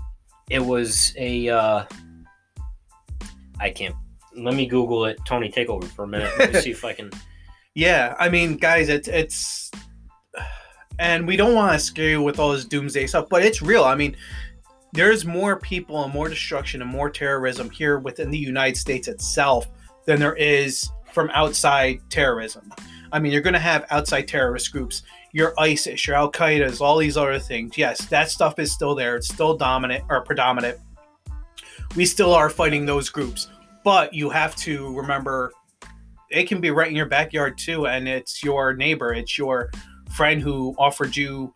it was a uh, I can't. Let me Google it. Tony, take over for a minute. Let me see if I can. Yeah, I mean, guys, it's it's, and we don't want to scare you with all this doomsday stuff, but it's real. I mean, there's more people and more destruction and more terrorism here within the United States itself than there is from outside terrorism. I mean, you're going to have outside terrorist groups, your ISIS, your Al Qaeda's, all these other things. Yes, that stuff is still there. It's still dominant or predominant. We still are fighting those groups, but you have to remember it can be right in your backyard too, and it's your neighbor, it's your friend who offered you,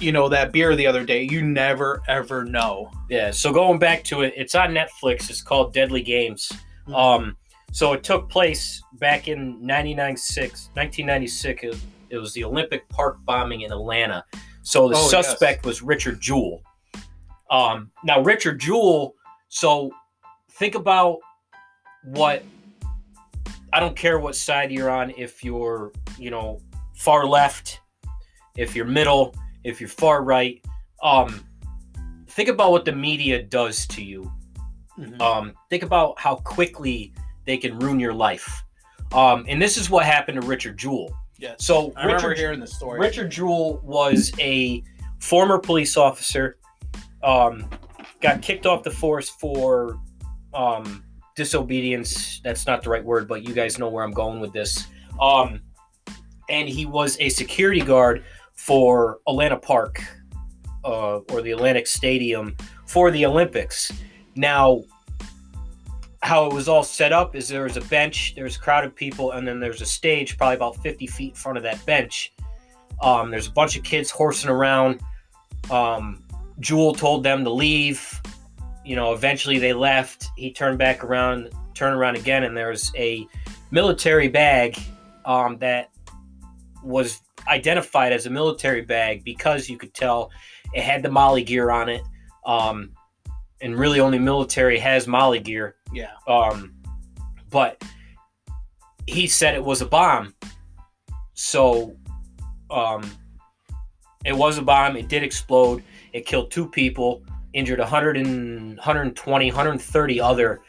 you know, that beer the other day. You never ever know. Yeah. So going back to it, it's on Netflix. It's called Deadly Games. Mhm. Um, so it took place back in 1996, 1996. It, it was the Olympic Park bombing in Atlanta. So the Oh, yes. suspect was Richard Jewell. Um, now Richard Jewell. So think about what. I don't care what side you're on. If you're, you know, far left, if you're middle, if you're far right. Um, think about what the media does to you Mhm. um, think about how quickly they can ruin your life. Um, and this is what happened to Richard Jewell. Yeah. So I remember Richard, hearing the story. Richard Jewell was a former police officer. Um, got kicked off the force for um, disobedience. That's not the right word, but you guys know where I'm going with this. Um, and he was a security guard for Atlanta Park uh, or the Atlantic Stadium for the Olympics. Now, how it was all set up is there was a bench, there's a crowd of people, and then there's a stage probably about 50 feet in front of that bench. Um, there's a bunch of kids horsing around. Um, Jewell told them to leave. You know, eventually they left. He turned back around, turned around again, and there was a military bag um, that was identified as a military bag because you could tell it had the MOLLE gear on it. Um, and really, only military has MOLLE gear. Yeah. Um, but he said it was a bomb. So, um, it was a bomb. It did explode. It killed two people, injured 100 and 120, 130 other,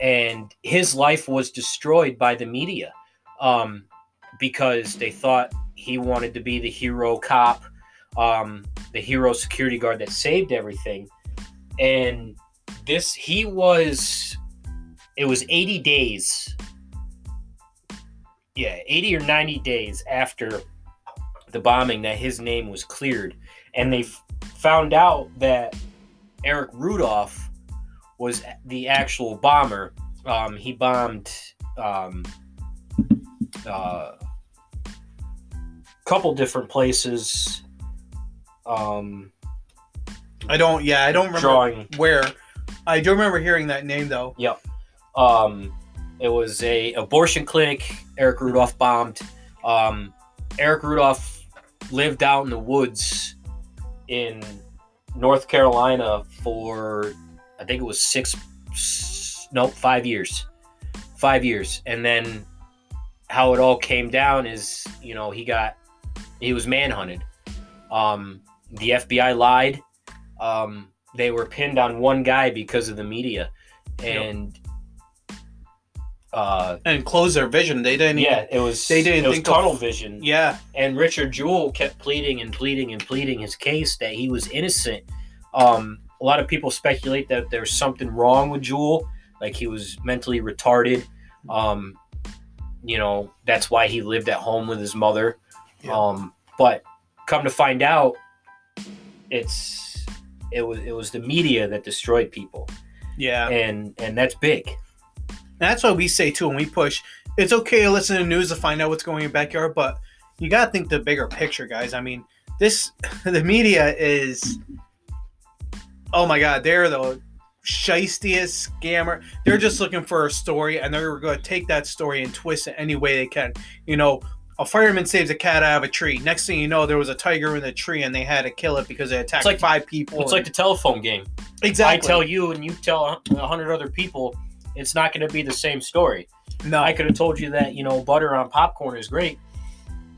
and his life was destroyed by the media um, because they thought he wanted to be the hero cop, um, the hero security guard that saved everything. And this, he was, it was 80 days. Yeah, 80 or 90 days after the bombing that his name was cleared. And they f- found out that Eric Rudolph was the actual bomber. Um, he bombed um, uh, couple different places. Um, I don't. Yeah, I don't remember drawing. where. I do remember hearing that name though. Um, it was a abortion clinic. Eric Rudolph bombed. Um, Eric Rudolph lived out in the woods in North Carolina for I think it was six, no, five years, five years, and then how it all came down is you know he got he was manhunted. Um, the FBI lied. Um, they were pinned on one guy because of the media, and uh, And close their vision. They didn't. yeah, it was They didn't it was think of- vision. Yeah. And Richard Jewell kept pleading and pleading and pleading his case that he was innocent. Um, a lot of people speculate that there's something wrong with Jewell, like he was mentally retarded. Um, you know, that's why he lived at home with his mother. Yeah. Um, but come to find out, it's it was it was the media that destroyed people, Yeah. and and that's big. That's what we say too when we push. It's okay to listen to news to find out what's going in your backyard, but you gotta think the bigger picture, guys. I mean, this the media is oh my god, they're the shystiest scammer. They're just looking for a story and they're gonna take that story and twist it any way they can. You know, a fireman saves a cat out of a tree. Next thing you know, there was a tiger in the tree and they had to kill it because it attacked like- five people. It's like the telephone game. exactly. I tell you and you tell a hundred other people, it's not going to be the same story. no, I could have told you that you know butter on popcorn is great,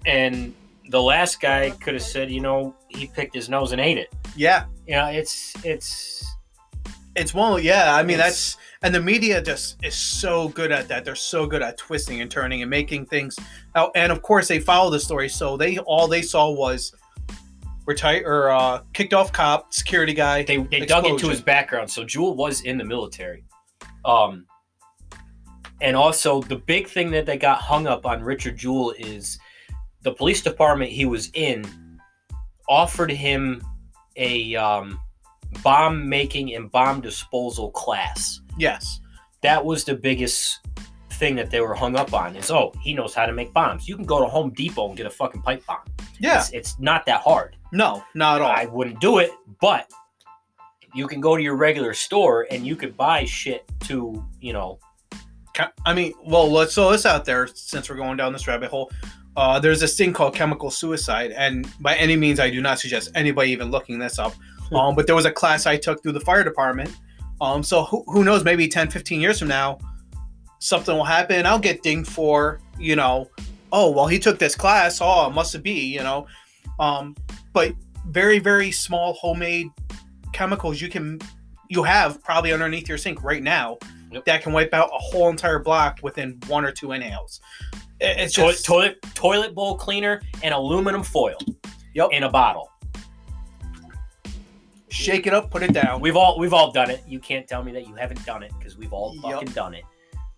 and the last guy could have said you know he picked his nose and ate it. yeah. You know, it's it's It's one, yeah. I mean, that's and the media just is so good at that. They're so good at twisting and turning and making things out. And of course, they follow the story, so they all they saw was retired or uh, kicked off cop, security guy. they they dug into his background. So Jewell was in the military. Um and also the big thing that they got hung up on Richard Jewell is the police department he was in offered him a um, bomb making and bomb disposal class. Yes. That was the biggest thing that they were hung up on is oh he knows how to make bombs. You can go to Home Depot and get a fucking pipe bomb. Yeah. It's, it's not that hard. No, not at all. I wouldn't do it, but you can go to your regular store and you could buy shit to, you know, I mean, well, let's throw this out there since we're going down this rabbit hole. Uh, there's this thing called chemical suicide, and by any means, I do not suggest anybody even looking this up. Um, but there was a class I took through the fire department. Um, so who, who knows? Maybe 10, 15 years from now, something will happen. I'll get dinged for, you know, oh, well, he took this class. Oh, it must be, you know. Um, but very, very small homemade chemicals you can you have probably underneath your sink right now Yep. that can wipe out a whole entire block within one or two inhales. It's toilet, just toilet toilet bowl cleaner and aluminum foil. Yep. In a bottle. shake it up, put it down. We've all we've all done it. You can't tell me that you haven't done it because we've all fucking done it.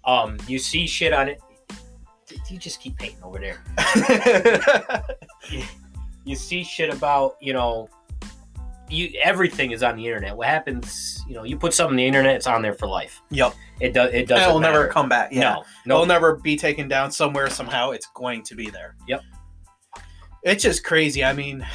Um, you see shit on it. You just keep painting over there. You see shit about you know. You everything is on the internet. What happens? You know, you put something on the internet, it's on there for life. yep. It does. It doesn't. It'll never come back. Yeah. No, no. It'll never be taken down somewhere somehow. It's going to be there. Yep. It's just crazy. I mean,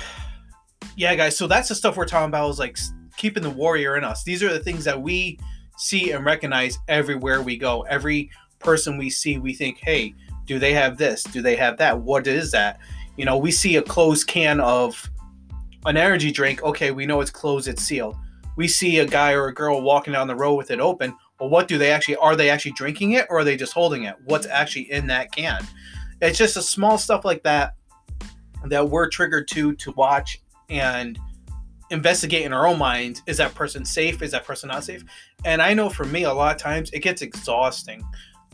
yeah, guys. So that's the stuff we're talking about is like keeping the warrior in us. These are the things that we see and recognize everywhere we go. Every person we see, we think, hey, do they have this? Do they have that? What is that? You know, we see a closed can of an energy drink. Okay, we know it's closed, it's sealed. We see a guy or a girl walking down the road with it open. Well, what do they actually are they actually drinking it or are they just holding it? What's actually in that can? It's just a small stuff like that that we're triggered to to watch and investigate in our own minds. Is that person safe? Is that person not safe? And I know for me, a lot of times it gets exhausting.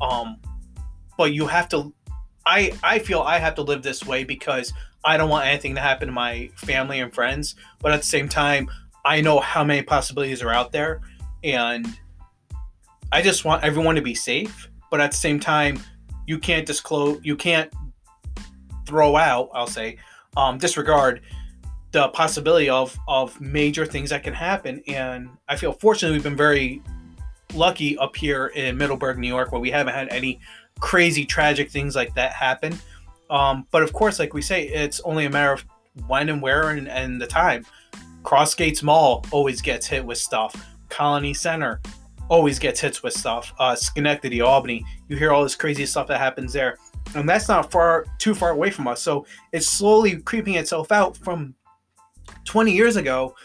Um, but you have to. I I feel I have to live this way because I don't want anything to happen to my family and friends. But at the same time, I know how many possibilities are out there, and I just want everyone to be safe. But at the same time, you can't disclose. You can't throw out. I'll say, um, disregard the possibility of of major things that can happen. And I feel fortunately we've been very lucky up here in Middleburgh, New York, where we haven't had any crazy tragic things like that happen. Um, but of course, like we say, it's only a matter of when and where and, and the time. Crossgates Mall always gets hit with stuff. Colonie Center always gets hits with stuff. Uh, Schenectady, Albany, you hear all this crazy stuff that happens there, and that's not far too far away from us. So it's slowly creeping itself out from 20 years ago.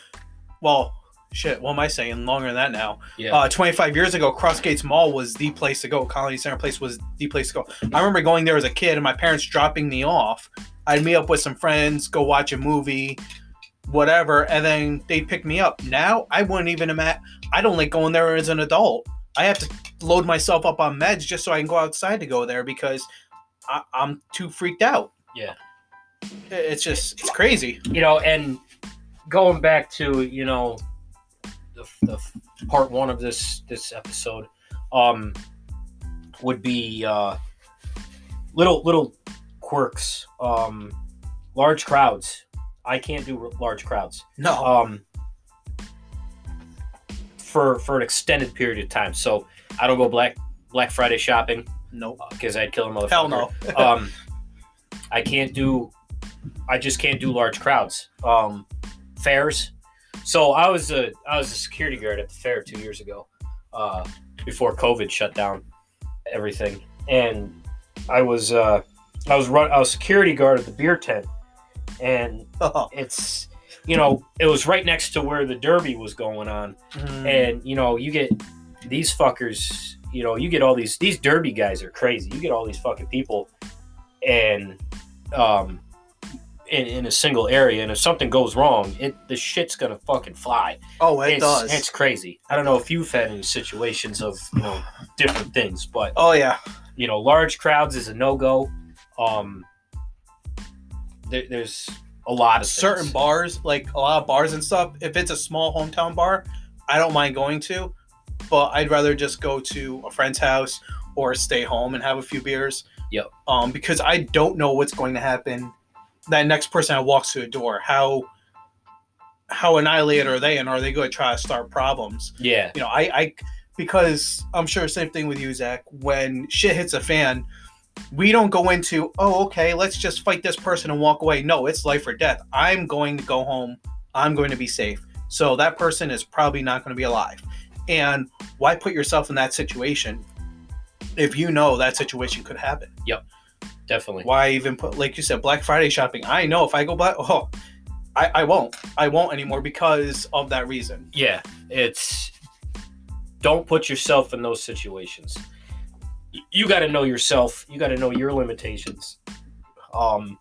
Well, shit, what am I saying? Longer than that now. Yeah. Uh, 25 years ago, Crossgates Mall was the place to go. Colonie Center Place was the place to go. I remember going there as a kid and my parents dropping me off. I'd meet up with some friends, go watch a movie, whatever, and then they'd pick me up. Now, I wouldn't even imagine. I don't like going there as an adult. I have to load myself up on meds just so I can go outside to go there because I, I'm too freaked out. Yeah. It's just, it's crazy. you know, and going back to you know the, the part one of this this episode, um, would be uh, little little quirks, um, large crowds. I can't do r- large crowds. No. Um, for for an extended period of time. So I don't go black Black Friday shopping No. nope. because I'd kill a motherfucker Hell no. um, I can't do. I just can't do large crowds. Um, fairs. So I was a I was a security guard at the fair two years ago, uh, before COVID shut down everything, and I was uh, I was run I was security guard at the beer tent, and it's you know it was right next to where the derby was going on, Mm. and you know you get these fuckers you know you get all these these derby guys are crazy. You get all these fucking people. And um in, in a single area and if something goes wrong it the shit's gonna fucking fly oh, it it's, does. it's crazy i don't know if you've had any situations of you know different things but oh, yeah. you know large crowds is a no-go um there, there's a lot of certain things. bars, like a lot of bars and stuff. If it's a small hometown bar, I don't mind going to, but I'd rather just go to a friend's house or stay home and have a few beers. Yep. Um, because I don't know what's going to happen. That next person that walks through the door, how how annihilated are they, and are they going to try to start problems? Yeah, you know, I, I because I'm sure same thing with you, Zac. When shit hits a fan, we don't go into, oh, okay, let's just fight this person and walk away. No, it's life or death. I'm going to go home. I'm going to be safe. So that person is probably not going to be alive. And why put yourself in that situation if you know that situation could happen? Definitely. Why even put, like you said, Black Friday shopping? I know if I go black, oh, I, I won't. I won't anymore because of that reason. Yeah, it's don't put yourself in those situations. You got to know yourself. You got to know your limitations. Um,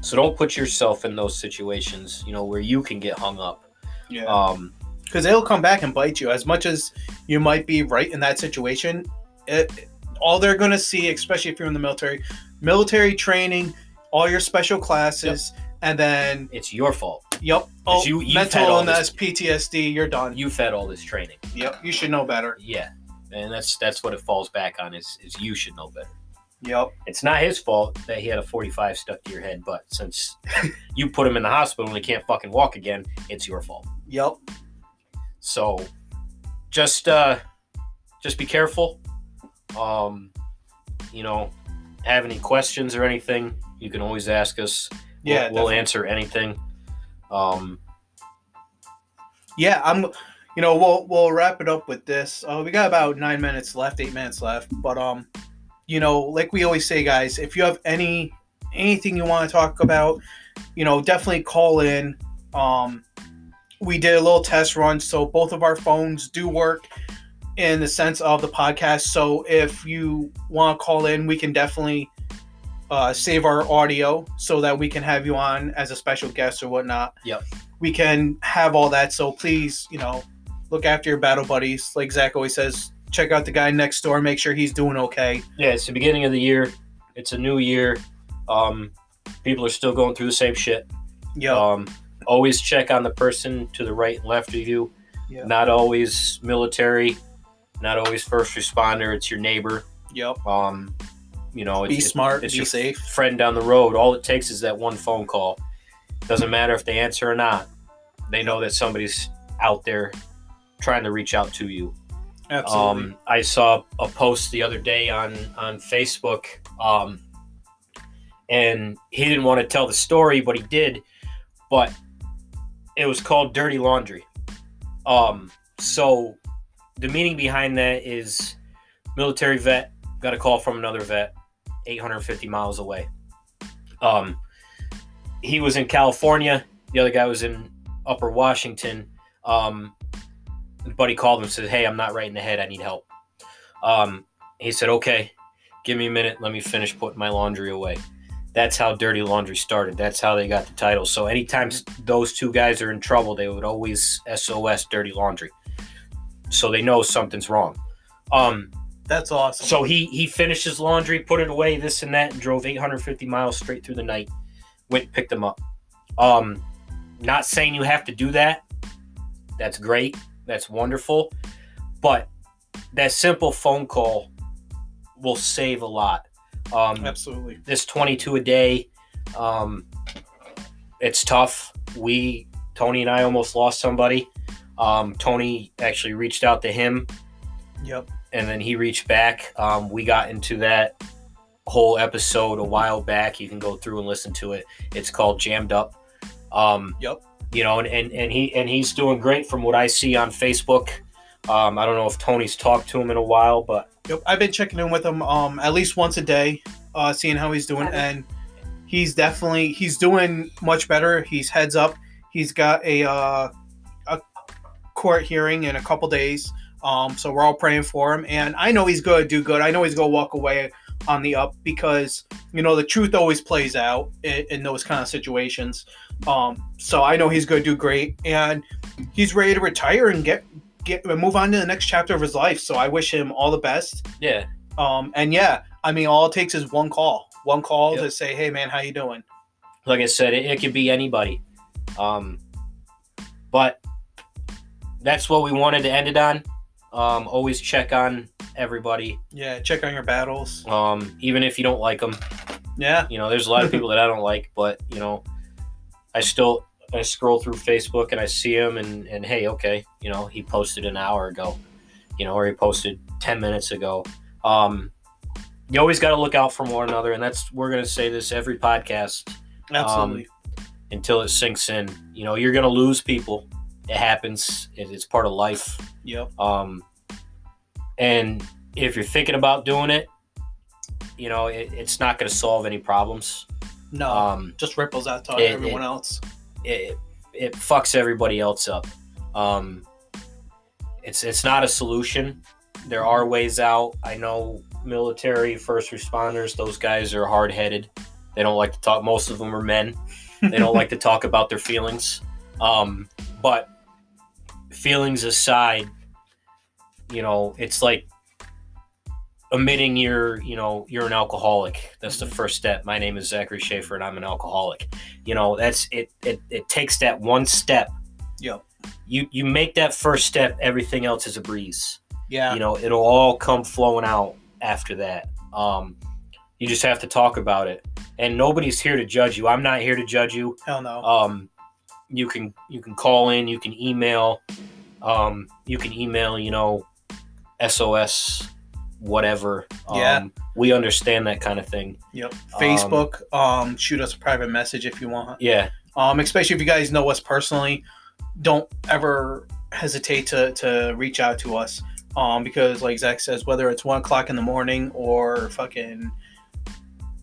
so don't put yourself in those situations. You know where you can get hung up. Yeah. Um, because it'll come back and bite you as much as you might be right in that situation it, all they're going to see especially if you're in the military military training all your special classes and then it's your fault. yep oh, you- you've mental illness ptsd you're done You fed all this training. yep you should know better Yeah, and that's that's what it falls back on. Is is you should know better. yep It's not his fault that he had a 45 stuck to your head, but since you put him in the hospital and he can't fucking walk again, it's your fault. yep So just uh just be careful. Um you know, have any questions or anything, you can always ask us. We'll- yeah we'll, answer anything. Um yeah i'm you know we'll we'll wrap it up with this uh, we got about nine minutes left eight minutes left but um you know like we always say guys if you have any anything you want to talk about you know definitely call in um we did a little test run so both of our phones do work in the sense of the podcast so if you want to call in we can definitely uh, save our audio so that we can have you on as a special guest or whatnot we can have all that. So please, you know, look after your battle buddies. Like Zac always says, check out the guy next door, make sure he's doing okay. yeah, it's the beginning of the year. It's a new year. Um people are still going through the same shit. Yeah. Um, always check on the person to the right and left of you. Yeah. Not always military, not always first responder. It's your neighbor. yep. Um, you know, Be it's, smart, it's be your safe. friend down the road. All it takes is that one phone call. Doesn't matter if they answer or not. They know that somebody's out there trying to reach out to you. Absolutely. Um, I saw a post the other day on on Facebook, um, and he didn't want to tell the story, but he did. But it was called "Dirty Laundry." Um, so the meaning behind that is military vet got a call from another vet, 850 miles away. Um, he was in California. The other guy was in Upper Washington. Um, buddy called him and said, Hey, I'm not right in the head. I need help. Um, he said, Okay, give me a minute. Let me finish putting my laundry away. That's how Dirty Laundry started. That's how they got the title. So anytime those two guys are in trouble, they would always SOS Dirty Laundry. So they know something's wrong. Um, That's awesome. so he he finished his laundry, put it away, this and that, and drove 850 miles straight through the night. Went and picked him up. Um, not saying you have to do that. That's great. That's wonderful. But that simple phone call will save a lot. Um, Absolutely. this 22 a day, um, it's tough. We Tony and I almost lost somebody. Um, Tony actually reached out to him Yep. and then he reached back. Um, we got into that whole episode a while back. You can go through and listen to it. It's called Jammed Up. Um, Yep. You know, and, and, and he and he's doing great from what I see on Facebook. Um, I don't know if Tony's talked to him in a while, but Yep. I've been checking in with him um at least once a day, uh, seeing how he's doing, and he's definitely he's doing much better. He's heads up. He's got a uh, a court hearing in a couple days. Um, so we're all praying for him, and I know he's going to do good. I know he's going to walk away on the up because you know the truth always plays out in, in those kind of situations. Um, so I know he's going to do great, and he's ready to retire and get get move on to the next chapter of his life. So I wish him all the best. yeah, Um, and yeah, I mean, all it takes is one call, one call Yep. to say, "Hey, man, how you doing?" like I said, it, it could be anybody. Um, but that's what we wanted to end it on. Um, always check on everybody, Yeah, check on your battles. um, even if you don't like them. Yeah, You know, there's a lot of people that I don't like, but you know, I still I scroll through Facebook and I see him, and and hey, okay, you know, he posted an hour ago, you know, or he posted ten minutes ago. Um, you always got to look out for one another, and that's we're gonna say this every podcast absolutely. until it sinks in. You know, you're gonna lose people. It happens. It, it's part of life. yep. Um, and if you're thinking about doing it, you know, it, it's not gonna solve any problems. No, Um, just ripples out to it- everyone else. it, it fucks everybody else up. Um, it's it's not a solution. There are ways out. I know military, first responders; those guys are hard headed. They don't like to talk. Most of them are men. They don't like to talk about their feelings. Um, but feelings aside, you know, it's like admitting you're, you know, you're an alcoholic. That's the first step. My name is Zachary Schaefer, and I'm an alcoholic. You know, that's it. It, it takes that one step. Yep. You you make that first step. Everything else is a breeze Yeah, you know it'll all come flowing out after that um you just have to talk about it and nobody's here to judge you i'm not here to judge you hell no. um you can you can call in you can email um you can email you know sos whatever um, Yeah. we understand that kind of thing yep. Facebook. Um, shoot us a private message if you want. yeah Um, especially if you guys know us personally, don't ever hesitate to to reach out to us. Um, because like Zac says, whether it's one o'clock in the morning or fucking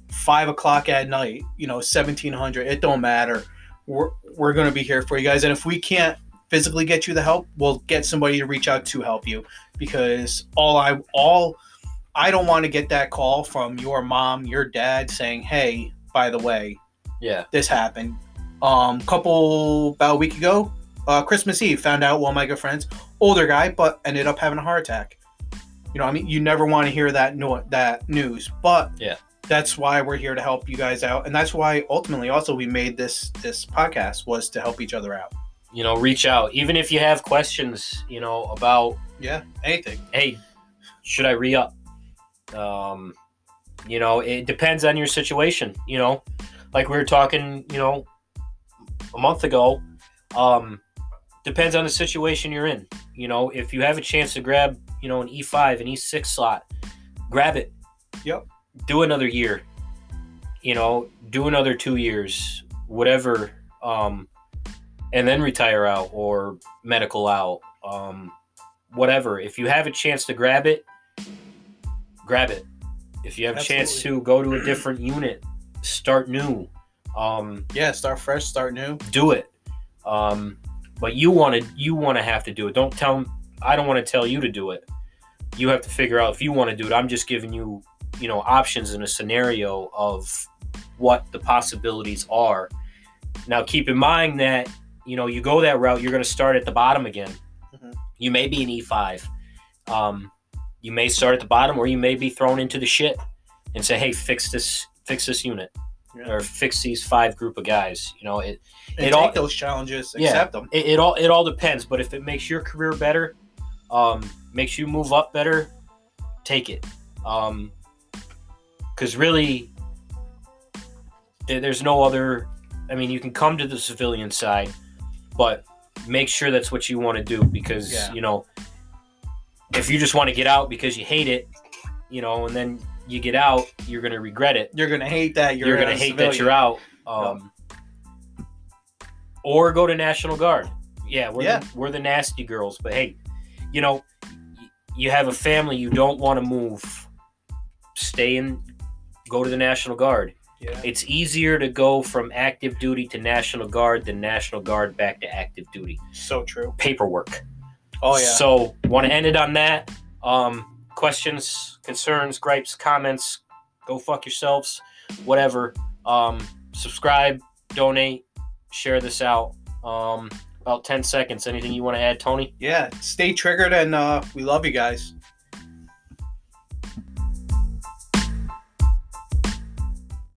five o'clock at night, you know, seventeen hundred, it don't matter. We're we're gonna be here for you guys, and if we can't physically get you the help, we'll get somebody to reach out to help you. Because all I all I don't want to get that call from your mom, your dad saying, "Hey, by the way, yeah this happened. Um, couple about a week ago, uh, Christmas Eve, found out one of my good friends, older guy, but ended up having a heart attack. You know, I mean, you never want to hear that no- that news, but Yeah. That's why we're here to help you guys out, and that's why ultimately also we made this this podcast was to help each other out. you know reach out even if you have questions you know about Yeah, anything. hey, should I re up? Um, you know, it depends on your situation. You know, like we were talking, you know, a month ago. Um, depends on the situation you're in. You know, if you have a chance to grab, you know, an E5, an E6 slot, grab it. Yep. Do another year. You know, do another two years, whatever. Um, and then retire out or medical out. Um, whatever. If you have a chance to grab it, grab it. If you have a chance to go to a different unit, start new. Um, Yeah, start fresh, start new. do it. Um, but you want to you want to have to do it. Don't tell I don't want to tell you to do it. You have to figure out if you want to do it. I'm just giving you, you know, options in a scenario of what the possibilities are. Now keep in mind that, you know, you go that route, you're going to start at the bottom again. Mhm. You may be an E5. Um, you may start at the bottom or you may be thrown into the shit and say, "Hey, fix this fix this unit." Yeah. Or fix these five group of guys. You know, it And It take all- those challenges, Yeah. accept them. it, it all it all depends but if it makes your career better um makes you move up better take it um because really there, there's no other i mean you can come to the civilian side but make sure that's what you want to do because Yeah. you know if you just want to get out because you hate it you know and then you get out you're going to regret it You're gonna hate that. You're, you're, gonna hate that you're out. Um, Or go to National Guard. Yeah, we're Yeah. The, we're the nasty girls, but hey, you know, you have a family, you don't want to move. Stay in, go to the National Guard. Yeah. It's easier to go from active duty to National Guard than National Guard back to active duty. So true. Paperwork. Oh yeah. So, want to end it on that. Um, questions, concerns, gripes, comments, go fuck yourselves, whatever. Um, subscribe, donate, share this out. Um, about 10 seconds. Anything you want to add, Tony? yeah. Stay triggered, and uh, we love you guys.